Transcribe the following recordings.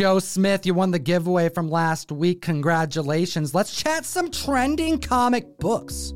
Joe Smith, you won the giveaway from last week. Congratulations. Let's chat some trending comic books.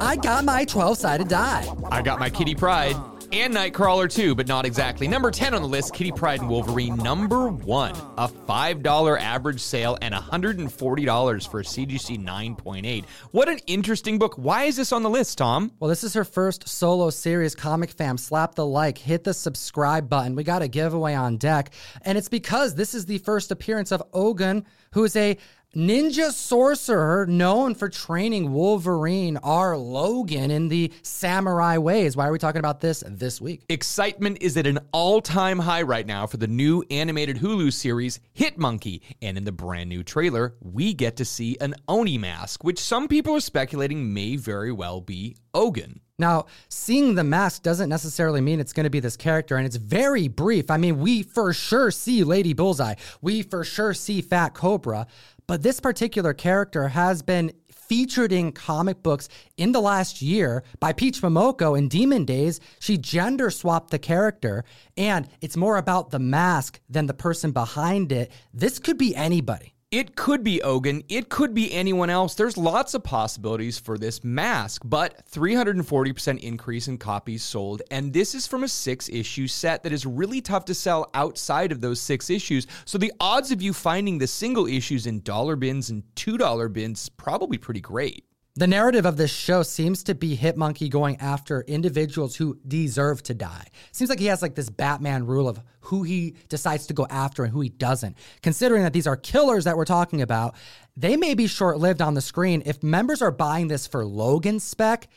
I got my 12 sided die. I got my Kitty Pryde and Nightcrawler too, but not exactly. Number 10 on the list, Kitty Pryde and Wolverine. Number 1, a $5 average sale and $140 for a CGC 9.8. What an interesting book. Why is this on the list, Tom? Well, this is her first solo series, Comic Fam. Slap the like, hit the subscribe button. We got a giveaway on deck. And it's because this is the first appearance of Ogun, who is a Ninja sorcerer known for training Wolverine R. Logan in the samurai ways. Why are we talking about this this week? Excitement is at an all time high right now for the new animated Hulu series Hit Monkey. And in the brand new trailer, we get to see an Oni mask, which some people are speculating may very well be Ogun. Now, seeing the mask doesn't necessarily mean it's going to be this character, and it's very brief. I mean, we for sure see Lady Bullseye, we for sure see Fat Cobra, but this particular character has been featured in comic books in the last year by Peach Momoko in Demon Days. She gender swapped the character, and it's more about the mask than the person behind it. This could be anybody. It could be Ogun. It could be anyone else. There's lots of possibilities for this mask, but 340% increase in copies sold. And this is from a six issue set that is really tough to sell outside of those six issues. So the odds of you finding the single issues in dollar bins and $2 bins probably pretty great. The narrative of this show seems to be Hitmonkey going after individuals who deserve to die. Seems like he has like this Batman rule of who he decides to go after and who he doesn't. Considering that these are killers that we're talking about, they may be short lived on the screen. If members are buying this for Logan spec,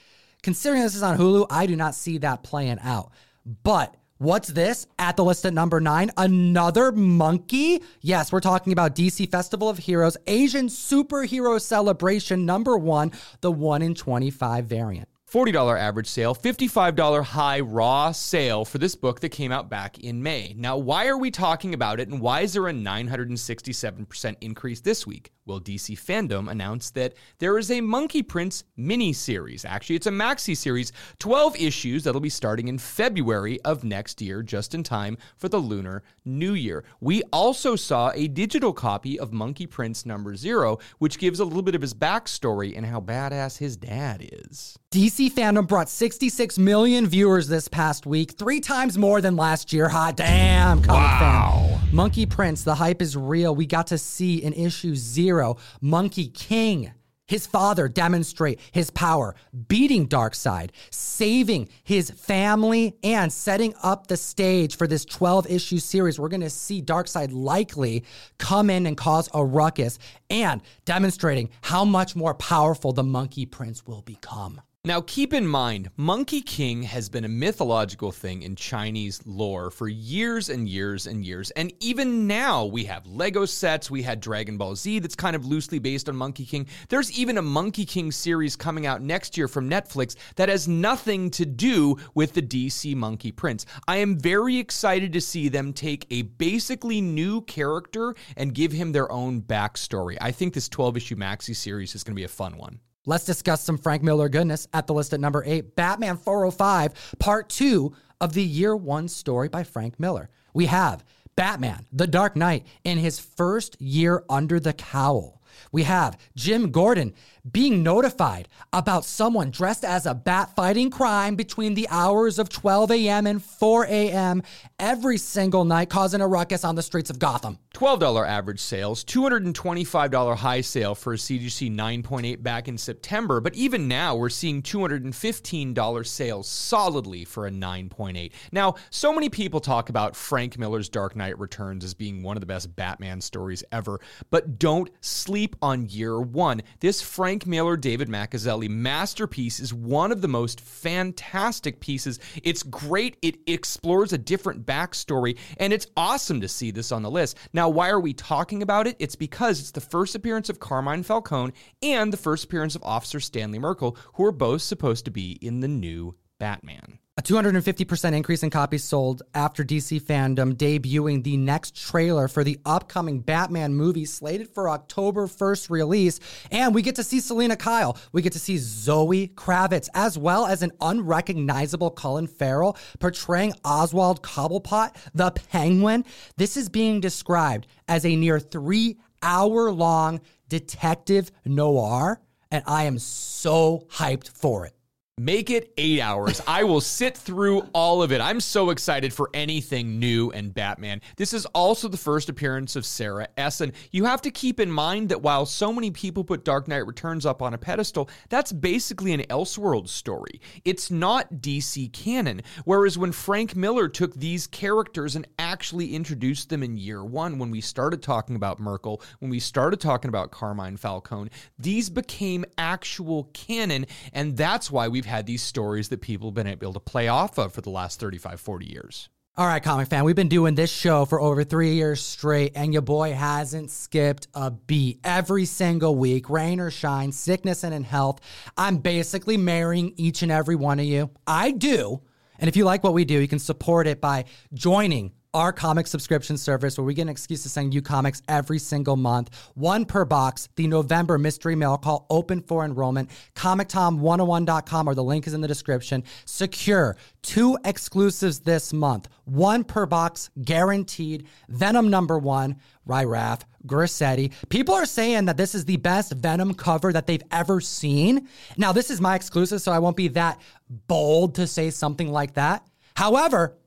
considering this is on Hulu, I do not see that playing out. But What's this? At the list at number nine, another monkey? Yes, we're talking about DC Festival of Heroes Asian Superhero Celebration number one, the 1 in 25 variant. $40 average sale, $55 high raw sale for this book that came out back in May. Now, why are we talking about it and why is there a 967% increase this week? Well, DC Fandom announced that there is a Monkey Prince mini series. Actually, it's a maxi series, 12 issues that'll be starting in February of next year, just in time for the Lunar New Year. We also saw a digital copy of Monkey Prince number zero, which gives a little bit of his backstory and how badass his dad is. DC Fandom brought 66 million viewers this past week, three times more than last year. Hot damn, comic wow. fan. Monkey Prince, the hype is real. We got to see in issue zero Monkey King his father demonstrate his power, beating Darkseid, saving his family, and setting up the stage for this 12 issue series. We're going to see Darkseid likely come in and cause a ruckus and demonstrating how much more powerful the Monkey Prince will become. Now, keep in mind, Monkey King has been a mythological thing in Chinese lore for years and years and years. And even now, we have Lego sets, we had Dragon Ball Z that's kind of loosely based on Monkey King. There's even a Monkey King series coming out next year from Netflix that has nothing to do with the DC Monkey Prince. I am very excited to see them take a basically new character and give him their own backstory. I think this 12 issue maxi series is going to be a fun one. Let's discuss some Frank Miller goodness at the list at number eight Batman 405, part two of the year one story by Frank Miller. We have Batman, The Dark Knight, in his first year under the cowl. We have Jim Gordon being notified about someone dressed as a bat fighting crime between the hours of 12 a.m. and 4 a.m. every single night, causing a ruckus on the streets of Gotham. $12 average sales, $225 high sale for a CGC 9.8 back in September, but even now we're seeing $215 sales solidly for a 9.8. Now, so many people talk about Frank Miller's Dark Knight Returns as being one of the best Batman stories ever, but don't sleep on year one. This Frank Miller David Mazzucchelli masterpiece is one of the most fantastic pieces. It's great, it explores a different backstory, and it's awesome to see this on the list. Now, why are we talking about it? It's because it's the first appearance of Carmine Falcone and the first appearance of Officer Stanley Merkel, who are both supposed to be in the new Batman. A 250% increase in copies sold after DC Fandom debuting the next trailer for the upcoming Batman movie slated for October 1st release. And we get to see Selina Kyle. We get to see Zoe Kravitz, as well as an unrecognizable Colin Farrell portraying Oswald Cobblepot, the Penguin. This is being described as a near three hour long detective noir. And I am so hyped for it. Make it eight hours. I will sit through all of it. I'm so excited for anything new and Batman. This is also the first appearance of Sarah Essen. You have to keep in mind that while so many people put Dark Knight Returns up on a pedestal, that's basically an Elseworld story. It's not DC canon. Whereas when Frank Miller took these characters and actually introduced them in year one, when we started talking about Merkel, when we started talking about Carmine Falcone, these became actual canon, and that's why we've we've had these stories that people have been able to play off of for the last 35, 40 years. All right, comic fan, we've been doing this show for over three years straight, and your boy hasn't skipped a beat. Every single week, rain or shine, sickness and in health, I'm basically marrying each and every one of you. I do. And if you like what we do, you can support it by joining our comic subscription service where we get an excuse to send you comics every single month, one per box. The November mystery mail call open for enrollment. ComicTom101.com or the link is in the description. Secure two exclusives this month, one per box, guaranteed. Venom number one, Ryraf, Grassetti. People are saying that this is the best Venom cover that they've ever seen. Now, this is my exclusive, so I won't be that bold to say something like that. However,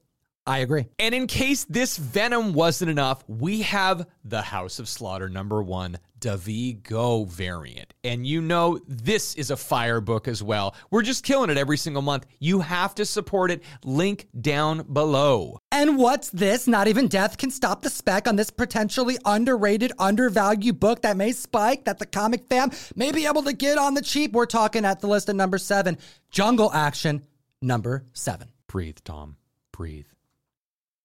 I agree. And in case this Venom wasn't enough, we have the House of Slaughter number one, Davigo variant. And you know, this is a fire book as well. We're just killing it every single month. You have to support it. Link down below. And what's this? Not even death can stop the spec on this potentially underrated, undervalued book that may spike, that the comic fam may be able to get on the cheap. We're talking at the list at number seven Jungle Action, number seven. Breathe, Tom. Breathe.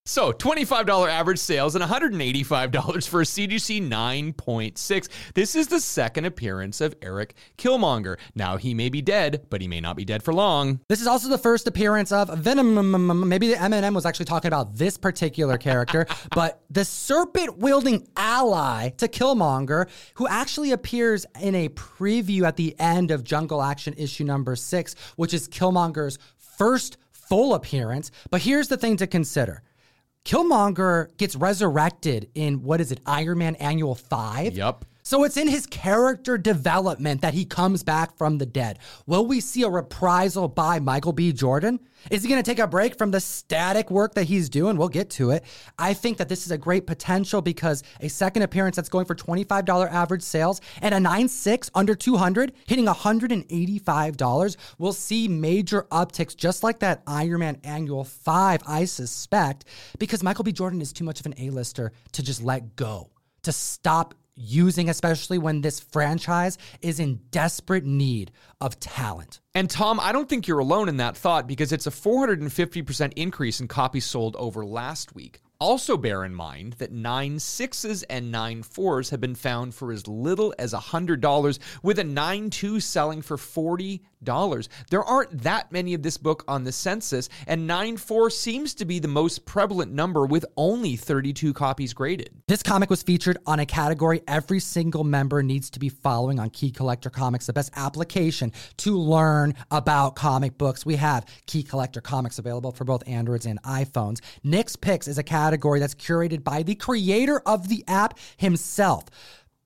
So, $25 average sales and $185 for a CGC 9.6. This is the second appearance of Eric Killmonger. Now, he may be dead, but he may not be dead for long. This is also the first appearance of Venom. Maybe the Eminem was actually talking about this particular character, but the serpent-wielding ally to Killmonger, who actually appears in a preview at the end of Jungle Action issue number six, which is Killmonger's first full appearance. But here's the thing to consider. Killmonger gets resurrected in what is it, Iron Man Annual 5? Yep. So it's in his character development that he comes back from the dead. Will we see a reprisal by Michael B. Jordan? Is he going to take a break from the static work that he's doing? We'll get to it. I think that this is a great potential because a second appearance that's going for $25 average sales and a 9.6 under 200 hitting $185. We'll see major upticks just like that Iron Man Annual 5, I suspect, because Michael B. Jordan is too much of an A-lister to just let go, to stop using, especially when this franchise is in desperate need of talent. And Tom, I don't think you're alone in that thought because it's a 450% increase in copies sold over last week. Also, bear in mind that nine sixes and nine fours have been found for as little as $100, with a nine two selling for $40. There aren't that many of this book on the census, and nine four seems to be the most prevalent number with only 32 copies graded. This comic was featured on a category every single member needs to be following on Key Collector Comics, the best application to learn about comic books. We have Key Collector Comics available for both Androids and iPhones. Nick's Picks is a category that's curated by the creator of the app himself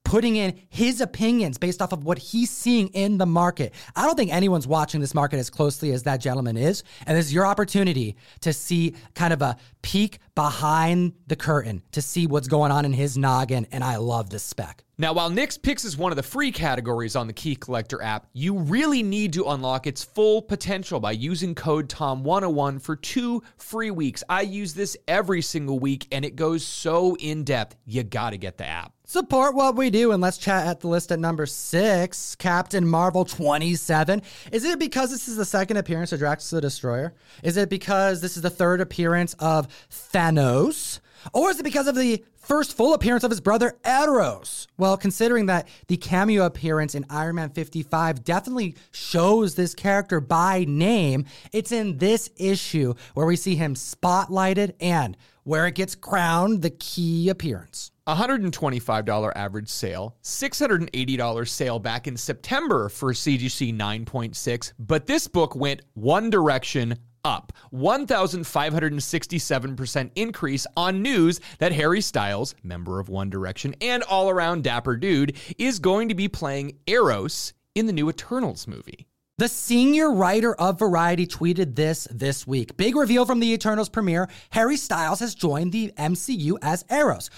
putting in his opinions based off of what he's seeing in the market. I don't think anyone's watching this market as closely as that gentleman is. And this is your opportunity to see kind of a peek behind the curtain to see what's going on in his noggin. And I love this spec. Now, while Nick's Picks is one of the free categories on the Key Collector app, you really need to unlock its full potential by using code TOM101 for two free weeks. I use this every single week and it goes so in depth. You got to get the app. Support what we do and let's chat at the list at number six Captain Marvel 27. Is it because this is the second appearance of Drax the Destroyer? Is it because this is the third appearance of Thanos? Or is it because of the first full appearance of his brother Eros? Well, considering that the cameo appearance in Iron Man 55 definitely shows this character by name, it's in this issue where we see him spotlighted and where it gets crowned the key appearance. $125 average sale, $680 sale back in September for CGC 9.6, but this book went one direction up 1,567% increase on news that Harry Styles, member of One Direction and all around dapper dude, is going to be playing Eros in the new Eternals movie. The senior writer of Variety tweeted this this week. Big reveal from the Eternals premiere Harry Styles has joined the MCU as Eros,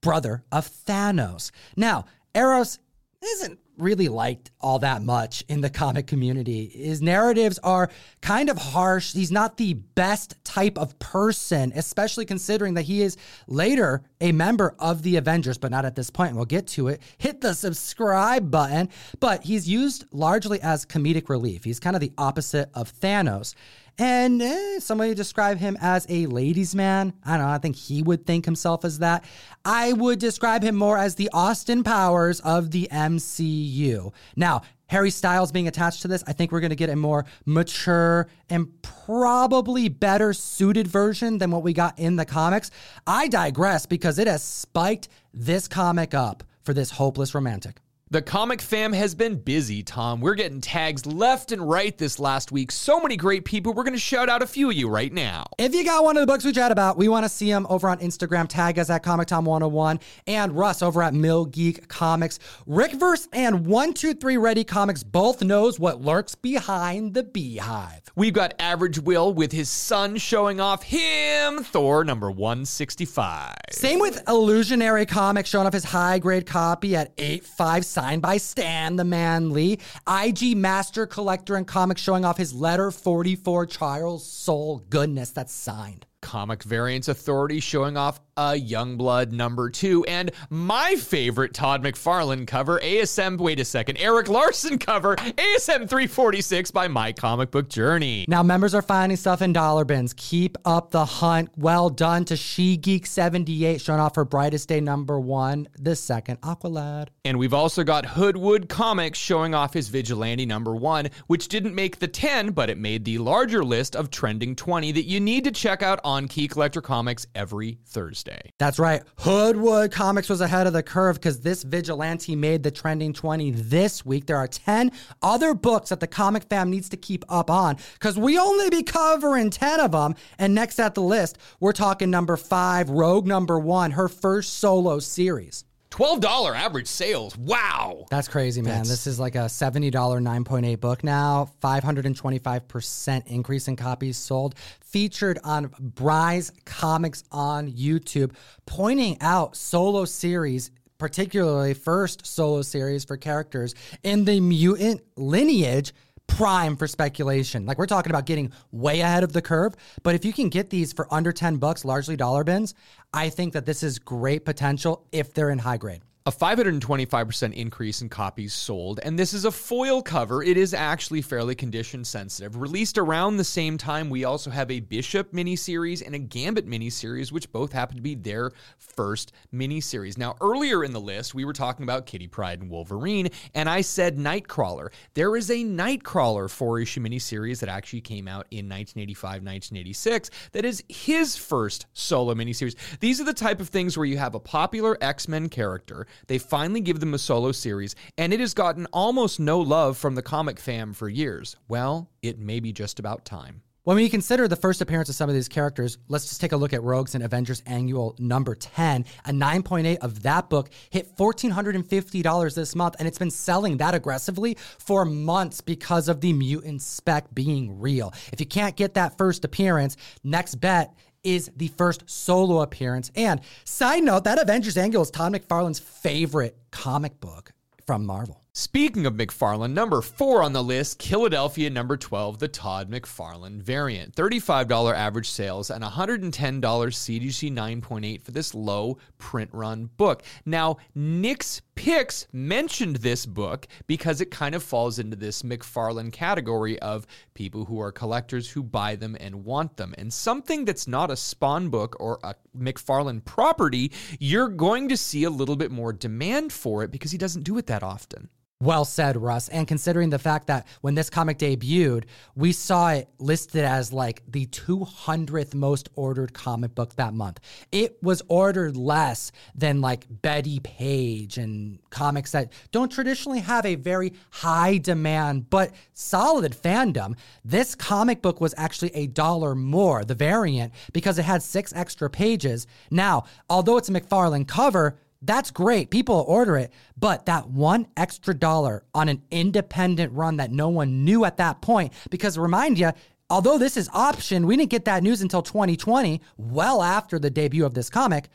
brother of Thanos. Now, Eros isn't really liked all that much in the comic community. His narratives are kind of harsh. He's not the best type of person, especially considering that he is later a member of the Avengers, but not at this point. We'll get to it. Hit the subscribe button. But he's used largely as comedic relief. He's kind of the opposite of Thanos. And eh, somebody describe him as a ladies' man. I don't know. I think he would think himself as that. I would describe him more as the Austin Powers of the MCU. Now, Harry Styles being attached to this, I think we're going to get a more mature and probably better suited version than what we got in the comics. I digress because it has spiked this comic up for this hopeless romantic. The comic fam has been busy, Tom. We're getting tags left and right this last week. So many great people. We're going to shout out a few of you right now. If you got one of the books we chat about, we want to see them over on Instagram. Tag us at Comic Tom 101 and Russ over at Mill Geek Comics. Rickverse and 123 Ready Comics both knows what lurks behind the beehive. We've got Average Will with his son showing off him, Thor number 165. Same with Illusionary Comics showing off his high grade copy at 856 signed by Stan the Man Lee. IG Master Collector and Comics showing off his letter 44 Charles Soule goodness that's signed. Comic Variants Authority showing off a Youngblood number two, and my favorite Todd McFarlane cover, ASM, wait a second, Erik Larsen cover, ASM 346 by My Comic Book Journey. Now, members are finding stuff in dollar bins. Keep up the hunt. Well done to She Geek 78, showing off her brightest day number one, the second Aqualad. And we've also got Hoodwood Comics showing off his Vigilante number one, which didn't make the 10, but it made the larger list of trending 20 that you need to check out on Key Collector Comics every Thursday. That's right. Hoodwood Comics was ahead of the curve because this vigilante made the trending 20 this week. There are 10 other books that the comic fam needs to keep up on because we only be covering 10 of them. And next at the list, we're talking number five, Rogue number one, her first solo series. $12 average sales. Wow. That's crazy, man. That's... This is like a $70 9.8 book now. 525% increase in copies sold. Featured on Bry's Comics on YouTube, pointing out solo series particularly first solo series for characters in the mutant lineage prime for speculation. Like we're talking about getting way ahead of the curve, but if you can get these for under 10 bucks, largely dollar bins, I think that this is great potential if they're in high grade a 525% increase in copies sold, and this is a foil cover. It is actually fairly condition sensitive. Released around the same time, we also have a Bishop miniseries and a Gambit miniseries, which both happen to be their first miniseries. Now, earlier in the list, we were talking about Kitty Pryde and Wolverine, and I said Nightcrawler. There is a Nightcrawler four issue miniseries that actually came out in 1985, 1986, that is his first solo miniseries. These are the type of things where you have a popular X Men character they finally give them a solo series, and it has gotten almost no love from the comic fam for years. Well, it may be just about time. When we consider the first appearance of some of these characters, let's just take a look at Rogues and Avengers Annual number 10. A 9.8 of that book hit $1,450 this month, and it's been selling that aggressively for months because of the mutant spec being real. If you can't get that first appearance, next bet is the first solo appearance. And side note, that Avengers Annual is Todd McFarlane's favorite comic book from Marvel. Speaking of McFarlane, number four on the list, Philadelphia number 12, the Todd McFarlane variant. $35 average sales and $110 CGC 9.8 for this low print run book. Now, Nick's Picks mentioned this book because it kind of falls into this McFarlane category of people who are collectors who buy them and want them. And something that's not a Spawn book or a McFarlane property, you're going to see a little bit more demand for it because he doesn't do it that often. Well said, Russ. And considering the fact that when this comic debuted, we saw it listed as like the 200th most ordered comic book that month. It was ordered less than like Bettie Page and comics that don't traditionally have a very high demand but solid fandom. This comic book was actually a dollar more, the variant, because it had six extra pages. Now, although it's a McFarlane cover, that's great. People order it. But that one extra dollar on an independent run that no one knew at that point, because remind you, although this is option, we didn't get that news until 2020, well after the debut of this comic.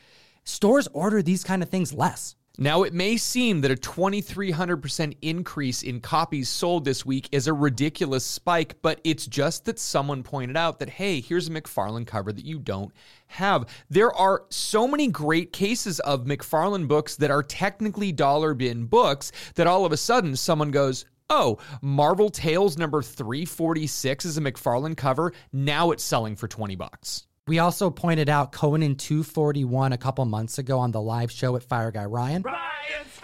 Stores order these kind of things less. Now, it may seem that a 2,300% increase in copies sold this week is a ridiculous spike, but it's just that someone pointed out that, hey, here's a McFarlane cover that you don't have. There are so many great cases of McFarlane books that are technically dollar bin books that all of a sudden someone goes, Oh, Marvel Tales number 346 is a McFarlane cover. Now it's selling for 20 bucks. We also pointed out Cohen Conan 241 a couple months ago on the live show at Fire Guy Ryan.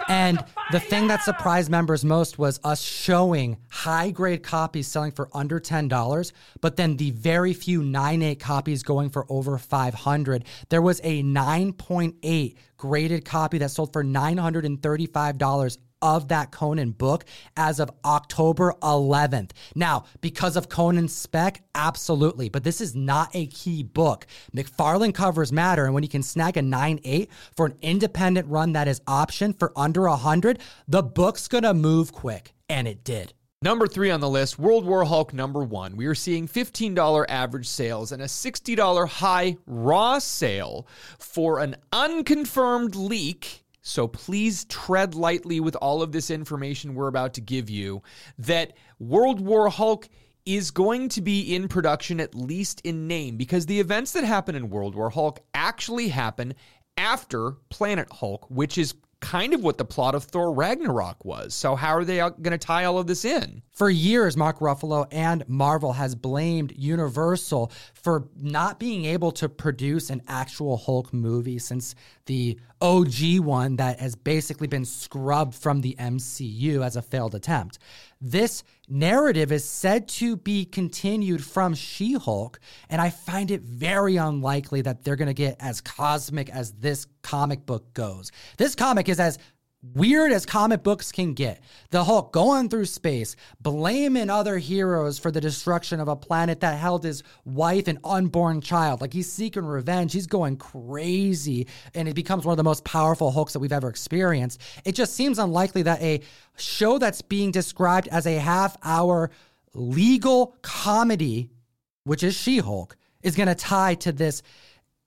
and the thing that surprised members most was us showing high grade copies selling for under $10, but then the very few 9.8 copies going for over 500. There was a 9.8 graded copy that sold for $935 of that Conan book as of October 11th. Now, because of Conan's spec, absolutely, but this is not a key book. McFarlane covers matter, and when you can snag a 9.8 for an independent run that is option for under 100, the book's gonna move quick, and it did. Number three on the list, World War Hulk number one. We are seeing $15 average sales and a $60 high raw sale for an unconfirmed leak so please tread lightly with all of this information we're about to give you that World War Hulk is going to be in production at least in name because the events that happen in World War Hulk actually happen after Planet Hulk, which is kind of what the plot of Thor Ragnarok was. So how are they going to tie all of this in? For years, Mark Ruffalo and Marvel has blamed Universal for not being able to produce an actual Hulk movie since the OG one that has basically been scrubbed from the MCU as a failed attempt. This narrative is said to be continued from She Hulk, and I find it very unlikely that they're going to get as cosmic as this comic book goes. This comic is as weird as comic books can get. The Hulk going through space, blaming other heroes for the destruction of a planet that held his wife and unborn child. Like he's seeking revenge. He's going crazy. And it becomes one of the most powerful Hulks that we've ever experienced. It just seems unlikely that a show that's being described as a half hour legal comedy, which is She Hulk, is going to tie to this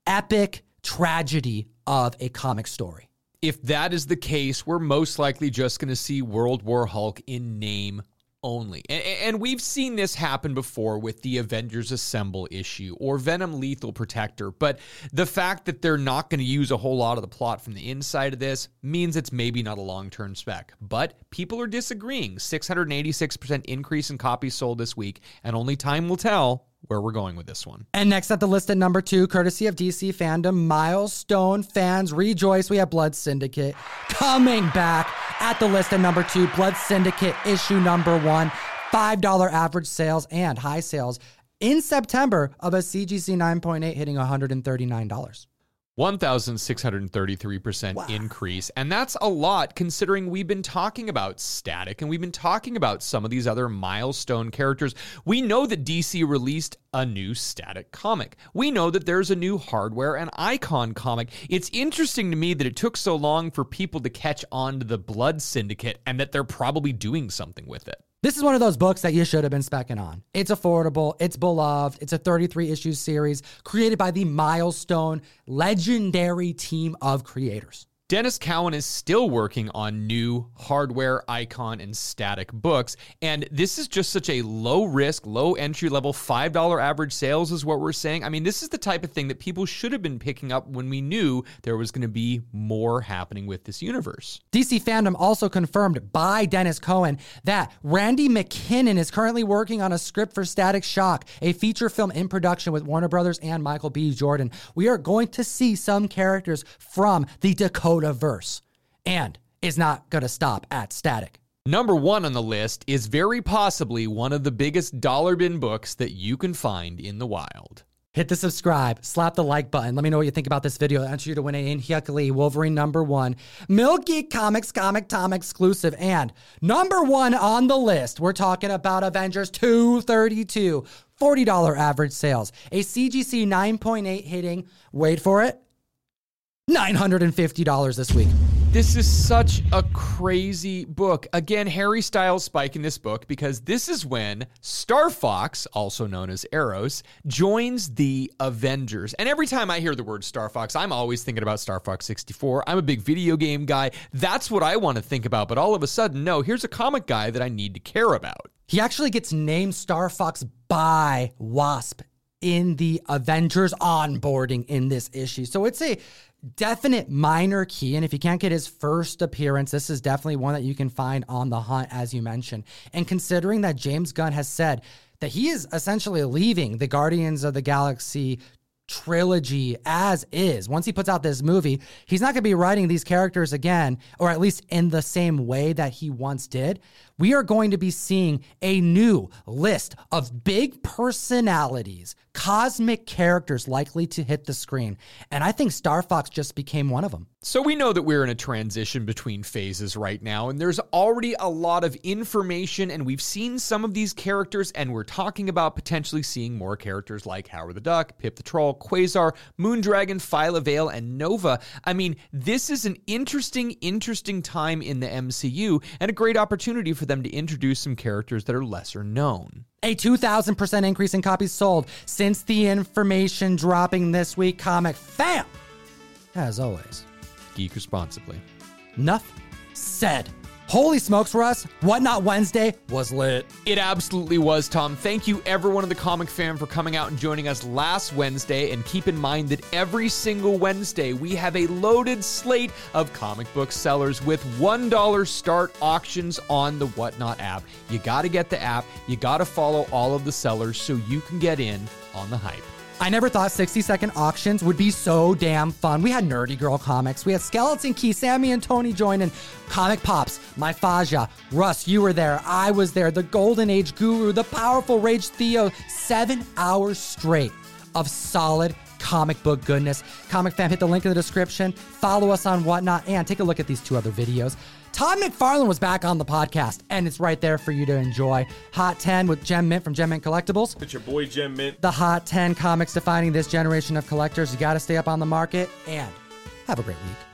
epic tragedy of a comic story if that is the case, we're most likely just going to see World War Hulk in name only. And, we've seen this happen before with the Avengers Assemble issue or Venom Lethal Protector. But the fact that they're not going to use a whole lot of the plot from the inside of this means it's maybe not a long term spec. But people are disagreeing. 686% increase in copies sold this week, and only time will tell where we're going with this one. And next at the list at number two, courtesy of DC fandom, milestone fans rejoice. We have Blood Syndicate coming back at the list at number two. Blood Syndicate issue number one, $5 average sales and high sales in September of a CGC 9.8 hitting $139. 1,633% wow. increase. And that's a lot considering we've been talking about Static and we've been talking about some of these other milestone characters. We know that DC released a new Static comic. We know that there's a new Hardware and Icon comic. It's interesting to me that it took so long for people to catch on to the Blood Syndicate and that they're probably doing something with it. This is one of those books that you should have been specking on. It's affordable, it's beloved, it's a 33 issue series created by the milestone legendary team of creators. Denys Cowan is still working on new hardware, icon, and static books. And this is just such a low risk, low entry level, $5 average sales, is what we're saying. I mean, this is the type of thing that people should have been picking up when we knew there was going to be more happening with this universe. DC Fandom also confirmed by Denys Cowan that Randy McKinnon is currently working on a script for Static Shock, a feature film in production with Warner Brothers and Michael B. Jordan. We are going to see some characters from the Dakota verse and is not going to stop at static. Number one on the list is very possibly one of the biggest dollar bin books that you can find in the wild. Hit the subscribe, slap the like button. Let me know what you think about this video. I'll enter you to win a Inhyuk Wolverine number one, Milky Comics Comic Tom exclusive, and number one on the list. We're talking about Avengers 232, $40 average sales, a CGC 9.8 hitting, wait for it, $950 this week. This is such a crazy book. Again, Harry Styles spike in this book because this is when Star Fox, also known as Eros, joins the Avengers. And every time I hear the word Star Fox, I'm always thinking about Star Fox 64. I'm a big video game guy. That's what I want to think about. But all of a sudden, no, here's a comic guy that I need to care about. He actually gets named Star Fox by Wasp in the Avengers onboarding in this issue. So it's a definite minor key. And if you can't get his first appearance, this is definitely one that you can find on the hunt, as you mentioned. And considering that James Gunn has said that he is essentially leaving the Guardians of the Galaxy trilogy as is. Once he puts out this movie, he's not going to be writing these characters again, or at least in the same way that he once did. We are going to be seeing a new list of big personalities cosmic characters likely to hit the screen. And I think Star Fox just became one of them. So we know that we're in a transition between phases right now, and there's already a lot of information, and we've seen some of these characters, and we're talking about potentially seeing more characters like Howard the Duck, Pip the Troll, Quasar, Moondragon, Phyla-Vell, and Nova. I mean, this is an interesting, interesting time in the MCU, and a great opportunity for them to introduce some characters that are lesser known. A 2,000% increase in copies sold since the information dropping this week. Comic fam! As always, geek responsibly. Enough said. Holy smokes, Russ. Whatnot Wednesday was lit. It absolutely was, Tom. Thank you, everyone in the comic fam, for coming out and joining us last Wednesday. And keep in mind that every single Wednesday, we have a loaded slate of comic book sellers with $1 start auctions on the Whatnot app. You got to get the app, you got to follow all of the sellers so you can get in on the hype. I never thought 60 second auctions would be so damn fun. We had Nerdy Girl comics. We had Skeleton Key, Sammy and Tony joining. Comic Pops, My Faja, Russ, you were there. I was there. The Golden Age Guru, the powerful Rage Theo. Seven hours straight of solid comic book goodness. Comic fam, hit the link in the description. Follow us on Whatnot and take a look at these two other videos. Todd McFarlane was back on the podcast, and it's right there for you to enjoy. Hot 10 with Gem Mint from Gem Mint Collectibles. It's your boy Gem Mint. The Hot 10 comics defining this generation of collectors. You got to stay up on the market and have a great week.